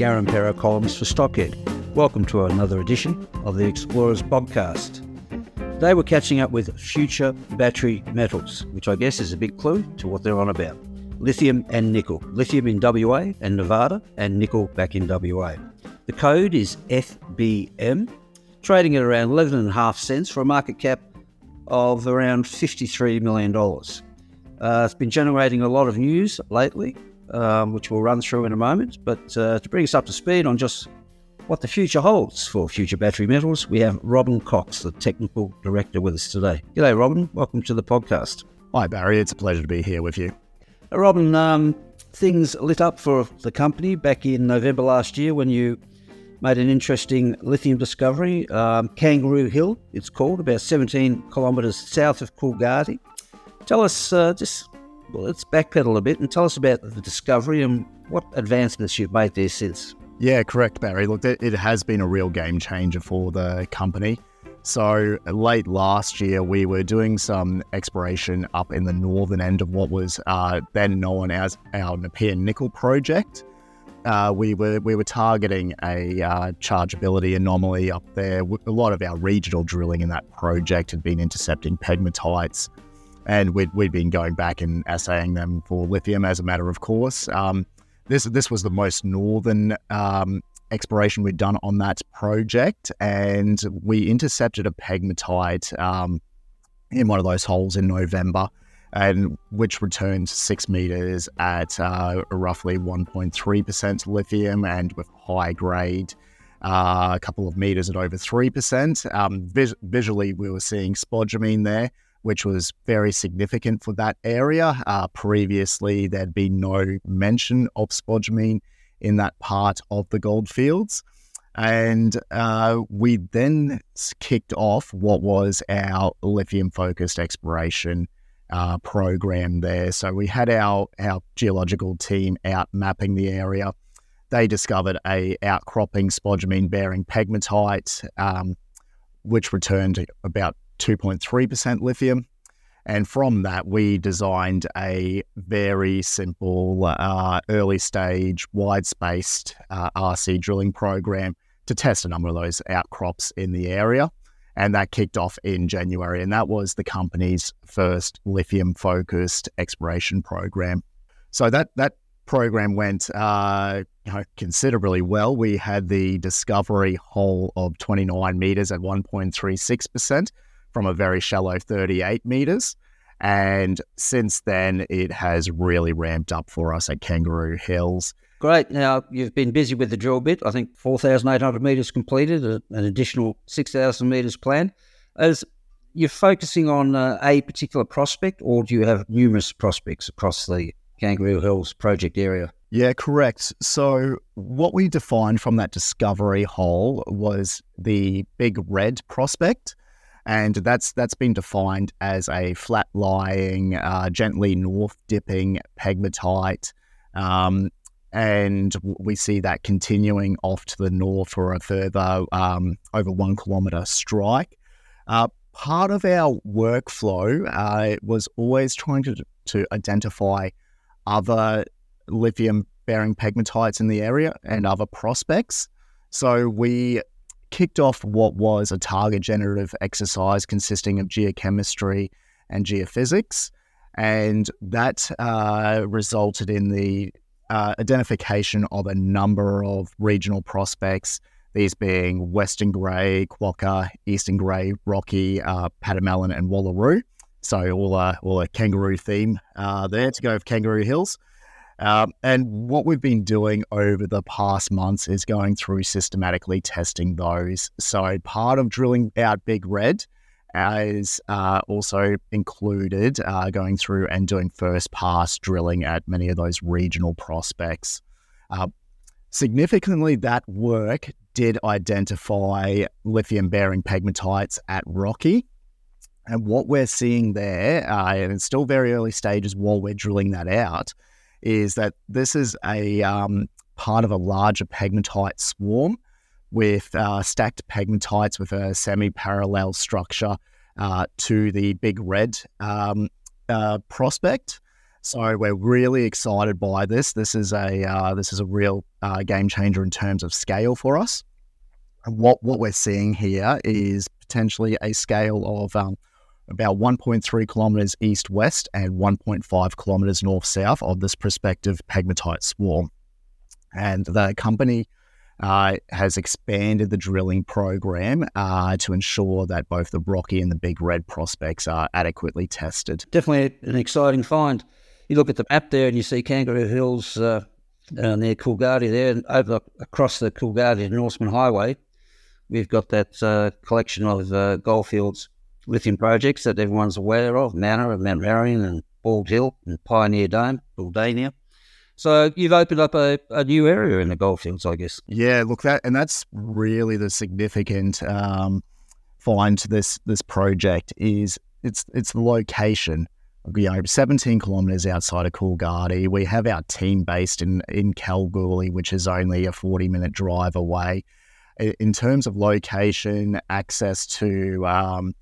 Garimpeiro columns for Stockhead. Welcome to another edition of the Explorers podcast. Today we're catching up with future battery metals, which I guess is a big clue to what they're on about. Lithium and nickel. Lithium in WA and Nevada, and nickel back in WA. The code is FBM, trading at around 11.5 cents for a market cap of around $53 million. Uh, it's been generating a lot of news lately, um, which we'll run through in a moment. But uh, to bring us up to speed on just what the future holds for future battery metals, we have Robin Cox, the technical director, with us today. G'day, Robin. Welcome to the podcast. Hi, Barry. It's a pleasure to be here with you. Uh, Robin, um, things lit up for the company back in November last year when you made an interesting lithium discovery. Um, Kangaroo Hill, it's called, about 17 kilometres south of Coolgardie. Tell us uh, just well, let's backpedal a bit and tell us about the discovery and what advancements you've made there since. Yeah, correct, Barry. Look, it has been a real game changer for the company. So, late last year, we were doing some exploration up in the northern end of what was uh, then known as our Nepean Nickel project. Uh, we were we were targeting a uh, chargeability anomaly up there. A lot of our regional drilling in that project had been intercepting pegmatites, and we'd, we'd been going back and assaying them for lithium as a matter of course. Um, this this was the most northern um, exploration we'd done on that project, and we intercepted a pegmatite um, in one of those holes in November, and which returned six meters at uh, roughly 1.3% lithium and with high grade. Uh, a couple of meters at over 3%. Um, vis- visually, we were seeing spodumene there, which was very significant for that area. Uh, previously, there'd been no mention of spodumene in that part of the goldfields. And uh, we then kicked off what was our lithium focused exploration uh, program there. So we had our, our geological team out mapping the area. They discovered a outcropping spodumene bearing pegmatite, um, which returned about 2.3% lithium. And from that, we designed a very simple, uh, early stage, wide spaced uh, RC drilling program to test a number of those outcrops in the area. And that kicked off in January. And that was the company's first lithium focused exploration program. So that, that program went uh, you know, considerably well. We had the discovery hole of 29 meters at 1.36% from a very shallow 38 meters. And since then, it has really ramped up for us at Kangaroo Hills. Great. Now, you've been busy with the drill bit. I think 4,800 metres completed, an additional 6,000 metres planned. As you're focusing on uh, a particular prospect, or do you have numerous prospects across the Kangaroo Hills project area? Yeah, correct. So, what we defined from that discovery hole was the Big Red prospect and that's that's been defined as a flat lying, uh, gently north dipping pegmatite. Um, and we see that continuing off to the north for a further um, over one kilometre strike. Uh, part of our workflow uh, was always trying to, to identify other lithium bearing pegmatites in the area and other prospects. So we kicked off what was a target generative exercise consisting of geochemistry and geophysics. And that uh, resulted in the uh, identification of a number of regional prospects, these being Western Grey, Quokka, Eastern Grey, Rocky, uh, Pademelon, and Wallaroo. So all a, all a kangaroo theme uh, there to go with Kangaroo Hills. Um, and what we've been doing over the past months is going through systematically testing those. So part of drilling out Big Red is uh, also included uh, going through and doing first pass drilling at many of those regional prospects. Uh, Significantly, that work did identify lithium bearing pegmatites at Rocky. And what we're seeing there, uh, and it's still very early stages while we're drilling that out, is that this is a um, part of a larger pegmatite swarm with uh, stacked pegmatites with a semi parallel structure uh, to the big red um, uh, prospect. So we're really excited by this. This is a uh, this is a real uh, game changer in terms of scale for us. And what what we're seeing here is potentially a scale of um, about 1.3 kilometers east west and 1.5 kilometers north south of this prospective pegmatite swarm. And the company uh, has expanded the drilling program uh, to ensure that both the Rocky and the Big Red prospects are adequately tested. Definitely an exciting find. You look at the map there and you see Kangaroo Hills uh, near Coolgardie there, and over across the Coolgardie and Norseman Highway, we've got that uh, collection of uh, Goldfields lithium projects that everyone's aware of, Manor and Mount Marion and Bald Hill and Pioneer Dome, Buldania. So you've opened up a, a new area in the goldfields, I guess. Yeah, look that, and that's really the significant um, find to this this project is it's it's the location. You know, 17 kilometres outside of Coolgardie. We have our team based in in Kalgoorlie, which is only a 40 minute drive away. In terms of location, access to um,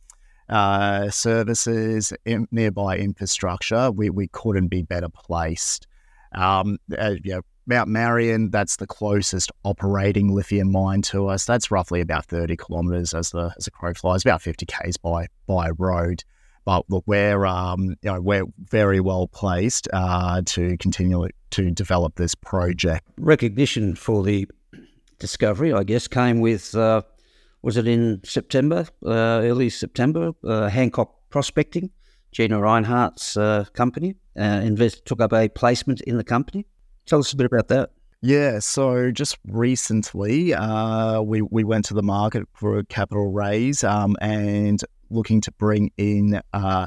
uh, services, in, nearby infrastructure, we, we couldn't be better placed. Um, uh, you know, Mount Marion, that's the closest operating lithium mine to us. That's roughly about 30 kilometres as the as a crow flies, about 50 k's by by road. But look, we're um, you know we're very well placed uh, to continue to develop this project. Recognition for the discovery, I guess, came with uh, was it in September, uh, early September? Uh, Hancock Prospecting, Gina Rinehart's uh, company, uh, invest, took up a placement in the company. Tell us a bit about that. Yeah, so just recently, uh, we we went to the market for a capital raise um, and looking to bring in uh,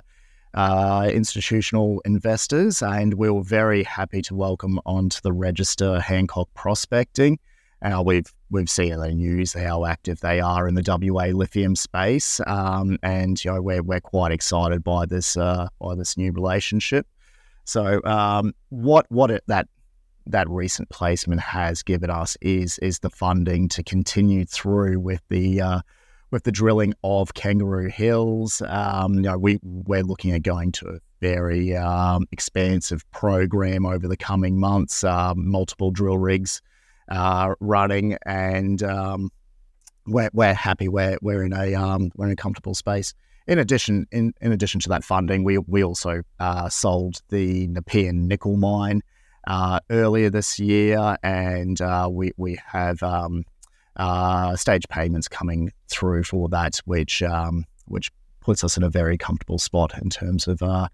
institutional investors, and we were very happy to welcome onto the register Hancock Prospecting. Uh, we've we've seen in the news how active they are in the WA lithium space, um, and you know we're we're quite excited by this uh, by this new relationship. So um, what what it, that that recent placement has given us is is the funding to continue through with the uh, with the drilling of Kangaroo Hills. Um, you know, we we're looking at going to a very um, expansive program over the coming months, uh, multiple drill rigs uh, running, and um, we're, we're happy. We're we're in a um, we're in a comfortable space. In addition, in, in addition to that funding, we we also uh, sold the Nepean nickel mine uh, earlier this year, and uh, we we have um, uh, stage payments coming through for that, which um, which puts us in a very comfortable spot in terms of uh,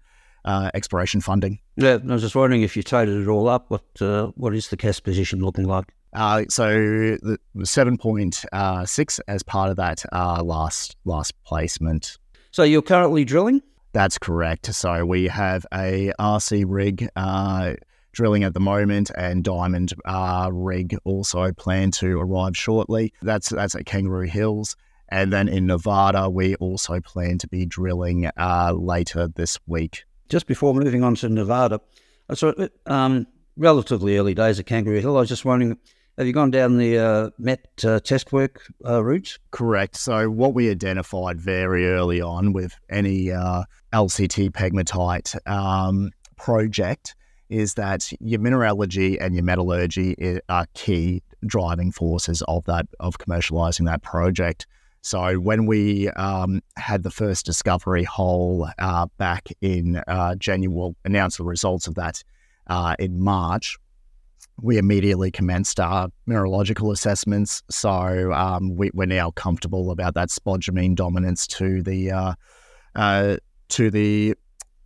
uh, exploration funding. Yeah, I was just wondering if you totaled it all up, what uh, what is the cash position looking like? Uh, so the, seven point uh, six as part of that uh, last last placement. So you're currently drilling. That's correct. So we have a RC rig uh, drilling at the moment, and diamond uh, rig also planned to arrive shortly. That's that's at Kangaroo Hills. And then in Nevada, we also plan to be drilling uh, later this week. Just before moving on to Nevada, so um, relatively early days at Kangaroo Hill. I was just wondering, have you gone down the uh, MET uh, test work uh, route? Correct. So, what we identified very early on with any uh, LCT pegmatite um, project is that your mineralogy and your metallurgy are key driving forces of that of commercializing that project. So when we um, had the first discovery hole uh, back in uh, January, we'll announce the results of that uh, in March we immediately commenced our mineralogical assessments. So um, we, are now comfortable about that spodumene dominance to the uh, uh, to the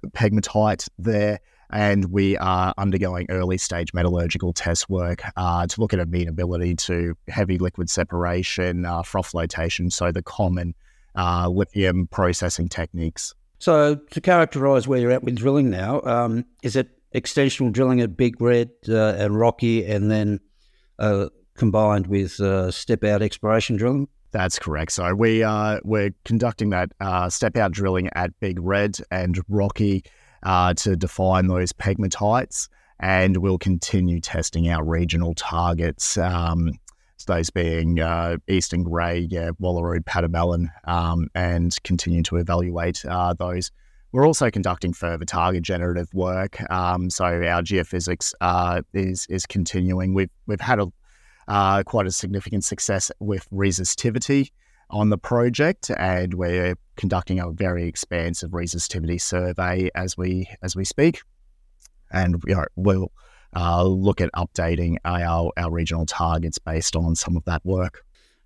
pegmatite there, and we are undergoing early stage metallurgical test work uh, to look at amenability to heavy liquid separation, uh, froth flotation, so the common uh, lithium processing techniques. So to characterise where you're at with drilling now, um, is it extensional drilling at Big Red uh, and Rocky, and then uh, combined with uh, step out exploration drilling. That's correct. So we are we're conducting that uh, step out drilling at Big Red and Rocky uh, to define those pegmatites, and we'll continue testing our regional targets. Um, those being uh, Eastern Grey, yeah, Wallaroo, Pademelon, um, and continue to evaluate uh, those. We're also conducting further target generative work. Um, so our geophysics uh, is is continuing. We've we've had a uh, quite a significant success with resistivity on the project, and we're conducting a very expansive resistivity survey as we as we speak, and we'll uh, look at updating our our regional targets based on some of that work.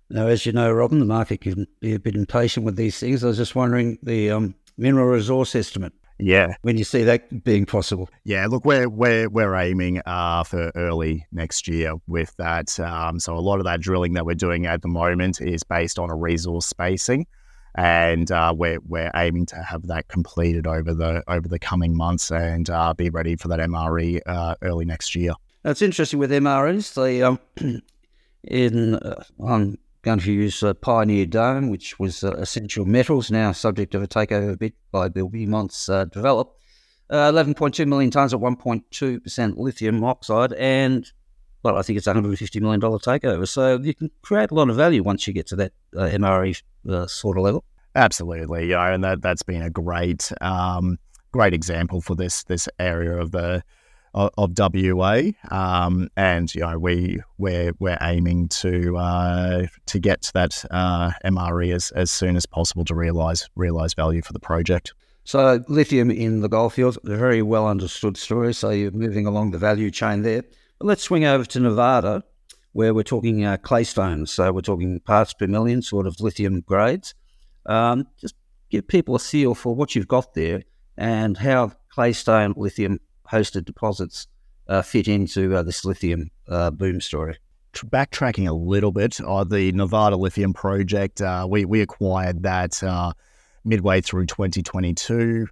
Now, as you know, Robin, the market can be a bit impatient with these things. I was just wondering the um, mineral resource estimate. Yeah. When you see that being possible. Yeah, look, we're we're we're aiming uh, for early next year with that. Um, so a lot of that drilling that we're doing at the moment is based on a resource spacing, and uh, we're we're aiming to have that completed over the over the coming months and uh, be ready for that MRE uh, early next year. That's interesting with MREs. They um, in uh, on going to use uh, Pioneer Dome, which was uh, Essential Metals, now subject of a takeover bid by Bill Beament's uh, develop. Uh, 11.2 million tonnes at 1.2% lithium oxide, and well, I think it's a $150 million takeover. So you can create a lot of value once you get to that uh, MRE uh, sort of level. Absolutely, yeah, and that that's been a great um, great example for this this area of the of, of WA, um, and you know we we're we're aiming to uh, to get to that uh, MRE as, as soon as possible to realise realise value for the project. So lithium in the goldfields, a very well understood story. So you're moving along the value chain there. But let's swing over to Nevada, where we're talking uh, claystones. So we're talking parts per million sort of lithium grades. Um, just give people a feel for what you've got there and how claystone lithium hosted deposits uh, fit into uh, this lithium uh, boom story? Backtracking a little bit, uh, the Nevada Lithium Project, uh, we, we acquired that uh, midway through 2022.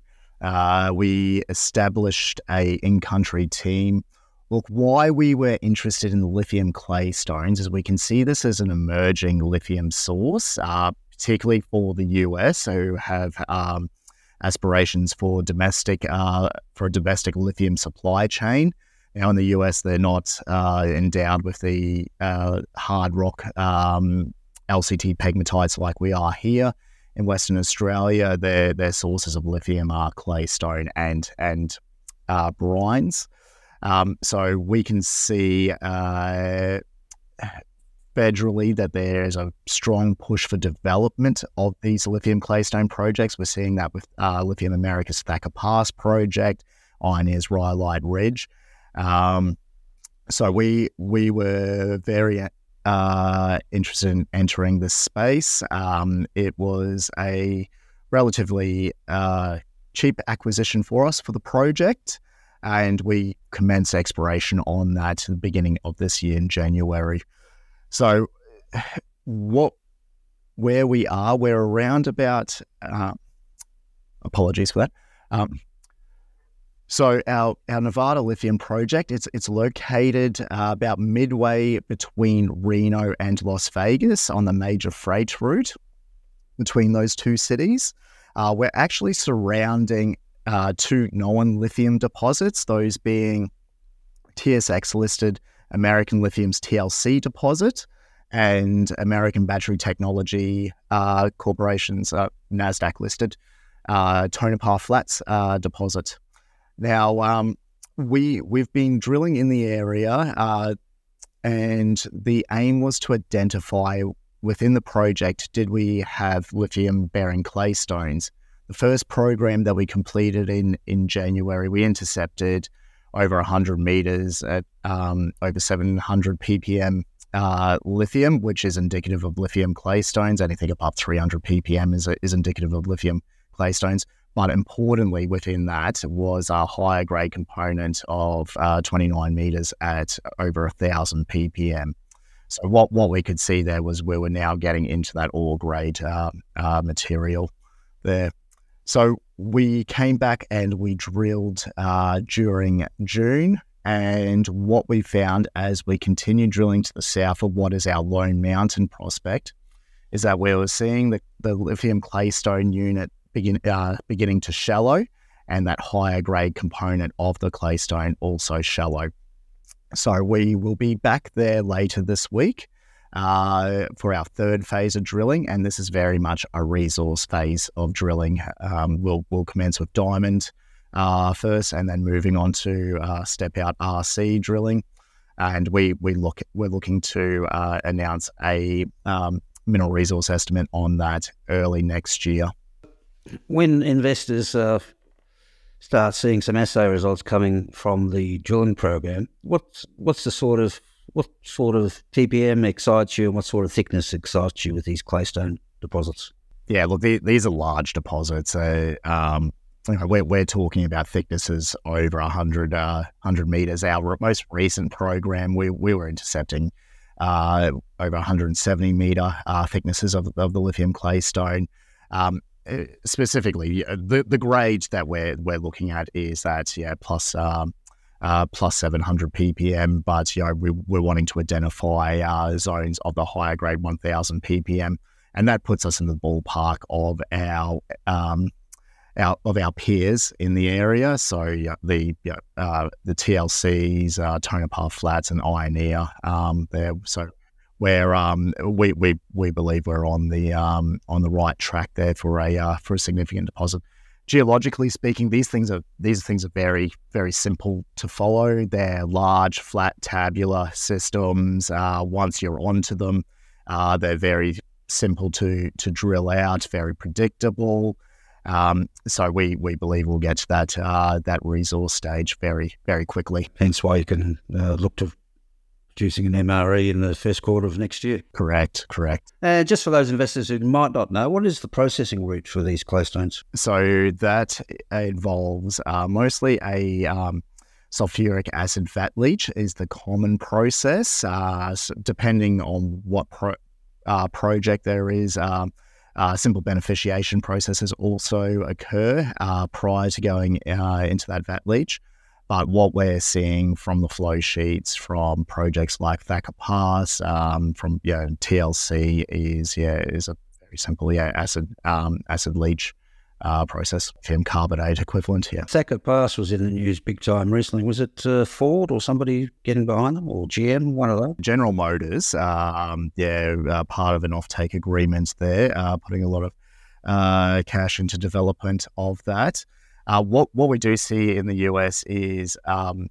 we established a in-country team. Look, why we were interested in the lithium clay stones is we can see this as an emerging lithium source, particularly for the US, who have um, aspirations for domestic uh, for a domestic lithium supply chain. Now in the US, they're not uh, endowed with the uh, hard rock um, LCT pegmatites like we are here in Western Australia. Their their sources of lithium are claystone and and uh, brines. Um, so we can see uh, federally that there is a strong push for development of these lithium claystone projects. We're seeing that with uh, Lithium America's Thacker Pass project, Ioneer's Rhyolite Ridge. Um, so we we were very uh, interested in entering this space. Um, it was a relatively uh, cheap acquisition for us for the project. And we commenced exploration on that at the beginning of this year in January. So, what where we are, we're around about. Uh, apologies for that. Um, so our our Nevada lithium project it's it's located uh, about midway between Reno and Las Vegas on the major freight route between those two cities. Uh, we're actually surrounding uh, two known lithium deposits, those being TSX listed American Lithium's TLC deposit and American Battery Technology uh, Corporation's uh, NASDAQ listed uh, Tonopah Flats uh, deposit. Now, um, we, we've been drilling in the area, uh, and the aim was to identify within the project did we have lithium bearing clay stones. The first program that we completed in, in January, we intercepted over 100 meters at um, over 700 ppm uh, lithium, which is indicative of lithium clay stones. Anything above 300 ppm is, is indicative of lithium clay stones. But importantly, within that was a higher grade component of uh, 29 meters at over 1,000 ppm. So what, what we could see there was we were now getting into that ore grade uh, uh, material there. So we came back and we drilled uh, during June And what we found as we continue drilling to the south of what is our Lone Mountain prospect is that we were seeing the, the lithium claystone unit begin, uh, beginning to shallow and that higher grade component of the claystone also shallow. So we will be back there later this week uh, for our third phase of drilling, and this is very much a resource phase of drilling. Um, we'll we'll commence with diamond uh, first, and then moving on to uh, step out RC drilling, and we we look we're looking to uh, announce a um, mineral resource estimate on that early next year. When investors uh, start seeing some assay results coming from the drilling program, what's what's the sort of what sort of ppm excites you and what sort of thickness excites you with these claystone deposits? Yeah, look, these are large deposits. Uh, um, we're, we're talking about thicknesses over 100, uh, 100 meters. Our most recent program, we, we were intercepting uh, over 170 meter uh, thicknesses of, of the lithium claystone. Um, uh, specifically, the the grade that we're we're looking at is that yeah plus um, uh, plus 700 ppm, but you know we, we're wanting to identify uh, zones of the higher grade 1000 ppm, and that puts us in the ballpark of our um, our, of our peers in the area. So the uh, the TLCs, uh, Tonopah Flats, and Ioneer. Um, there, so where um, we, we we believe we're on the um, on the right track there for a uh, for a significant deposit geologically speaking, these things are these things are very very simple to follow. They're large, flat, tabular systems. Uh, once you're onto them, uh, they're very simple to to drill out, very predictable. Um, so we we believe we'll get to that uh, that resource stage very very quickly. Hence why you can uh, look to producing an MRE in the first quarter of next year. Correct, correct. And uh, just for those investors who might not know, what is the processing route for these claystones? So that involves uh, mostly a um, sulfuric acid vat leach is the common process. Uh, depending on what pro- uh, project there is. Um, uh, simple beneficiation processes also occur uh, prior to going uh, into that vat leach. But what we're seeing from the flow sheets from projects like Thacker Pass, um, from yeah, TLC is yeah is a very simple yeah acid um, acid leach uh, process, lithium carbonate equivalent here. Thacker Pass was in the news big time recently. Was it uh, Ford or somebody getting behind them, or GM, one of those? General Motors, um, yeah, uh, part of an offtake agreement there, uh, putting a lot of uh, cash into development of that. Uh, what what we do see in the US is um,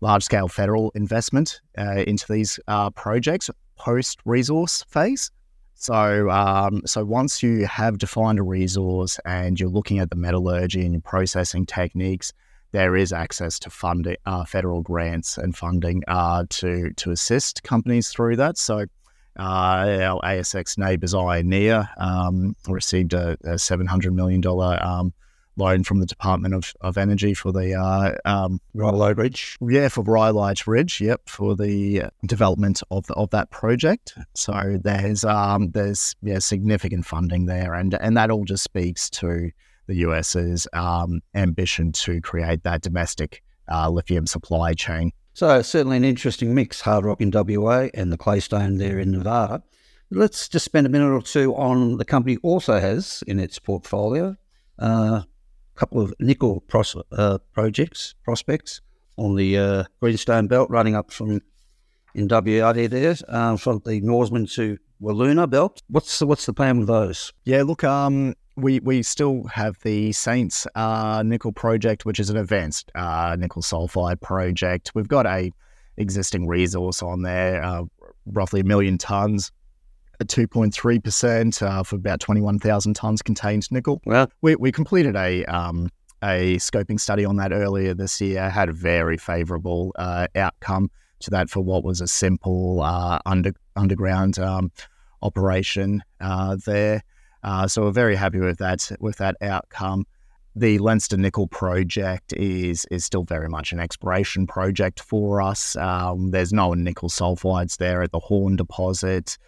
large scale federal investment uh, into these uh, projects post resource phase. So um, so once you have defined a resource and you're looking at the metallurgy and your processing techniques, there is access to funding, uh, federal grants and funding uh, to to assist companies through that. So. Uh, our ASX neighbours, Ioneer, um, received a, a $700 million um, loan from the Department of, of Energy for the uh, um, Rhyolite Ridge. Yeah, for Rhyolite Ridge. Yep, for the development of the, of that project. So there's um, there's yeah significant funding there, and and that all just speaks to the US's um, ambition to create that domestic uh, lithium supply chain. So certainly an interesting mix, hard rock in WA and the claystone there in Nevada. Let's just spend a minute or two on the company also has in its portfolio uh, couple of nickel pros, uh, projects, prospects on the uh, Greenstone Belt running up from in WA there, um, from the Norseman to Wiluna Belt. What's the, what's the plan with those? Yeah, look, um, we, we still have the Saints uh, nickel project, which is an advanced uh, nickel sulfide project. We've got a existing resource on there, uh, roughly a million tons at 2.3% uh, for about 21,000 tonnes contained nickel. Well, we, we completed a um, a scoping study on that earlier this year, had a very favourable uh, outcome to that for what was a simple uh, under, underground um, operation uh, there. Uh, so we're very happy with that with that outcome. The Leinster Nickel project is is still very much an exploration project for us. Um, there's no nickel sulfides there at the Horn deposit.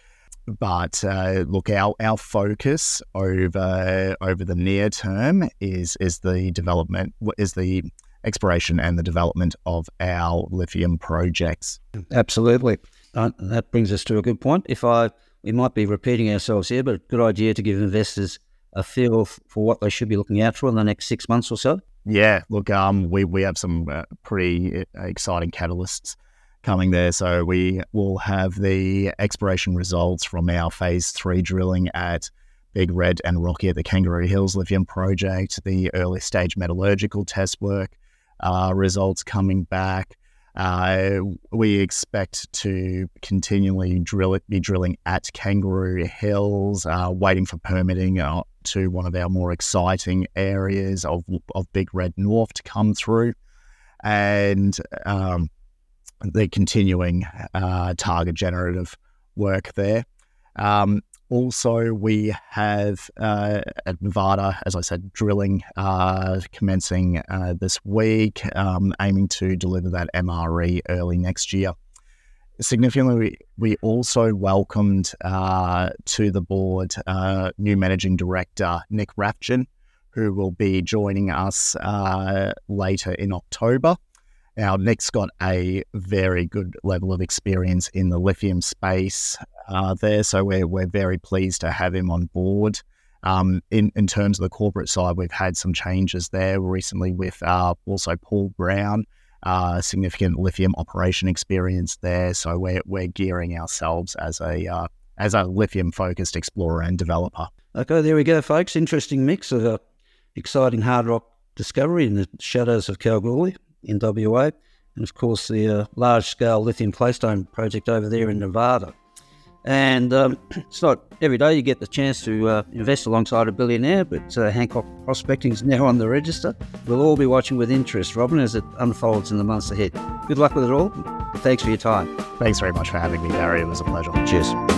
But uh, look, our, our focus over over the near term is is the development is the exploration and the development of our lithium projects. Absolutely. Uh, that brings us to a good point. If I, we might be repeating ourselves here, but good idea to give investors a feel for what they should be looking out for in the next six months or so. Yeah, look, um, we we have some uh, pretty uh, exciting catalysts coming there. So we will have the exploration results from our phase three drilling at Big Red and Rocky at the Kangaroo Hills Lithium Project, the early stage metallurgical test work uh, results coming back. Uh, we expect to continually drill it, be drilling at Kangaroo Hills, uh, waiting for permitting uh, to one of our more exciting areas of, of Big Red North to come through. And um, the continuing uh, target generative work there. Um, also, we have uh, at Nevada, as I said, drilling uh, commencing uh, this week, um, aiming to deliver that MRE early next year. Significantly, we also welcomed uh, to the board uh, new managing director Nick Rathjen, who will be joining us later in October. Now, Nick's got a very good level of experience in the lithium space uh, there, so we're, we're very pleased to have him on board. Um, in, in terms of the corporate side, we've had some changes there recently with uh, also Paul Brown, uh, significant lithium operation experience there. So we're, we're gearing ourselves as a uh, as a lithium focused explorer and developer. Okay, there we go, folks. Interesting mix of uh, exciting hard rock discovery in the shadows of Kalgoorlie in WA, and of course the uh, large scale lithium claystone project over there in Nevada. And um, it's not every day you get the chance to uh, invest alongside a billionaire, but uh, Hancock Prospecting is now on the register. We'll all be watching with interest, Robin, as it unfolds in the months ahead. Good luck with it all. Thanks for your time. Thanks very much for having me, Barry. It was a pleasure. Cheers.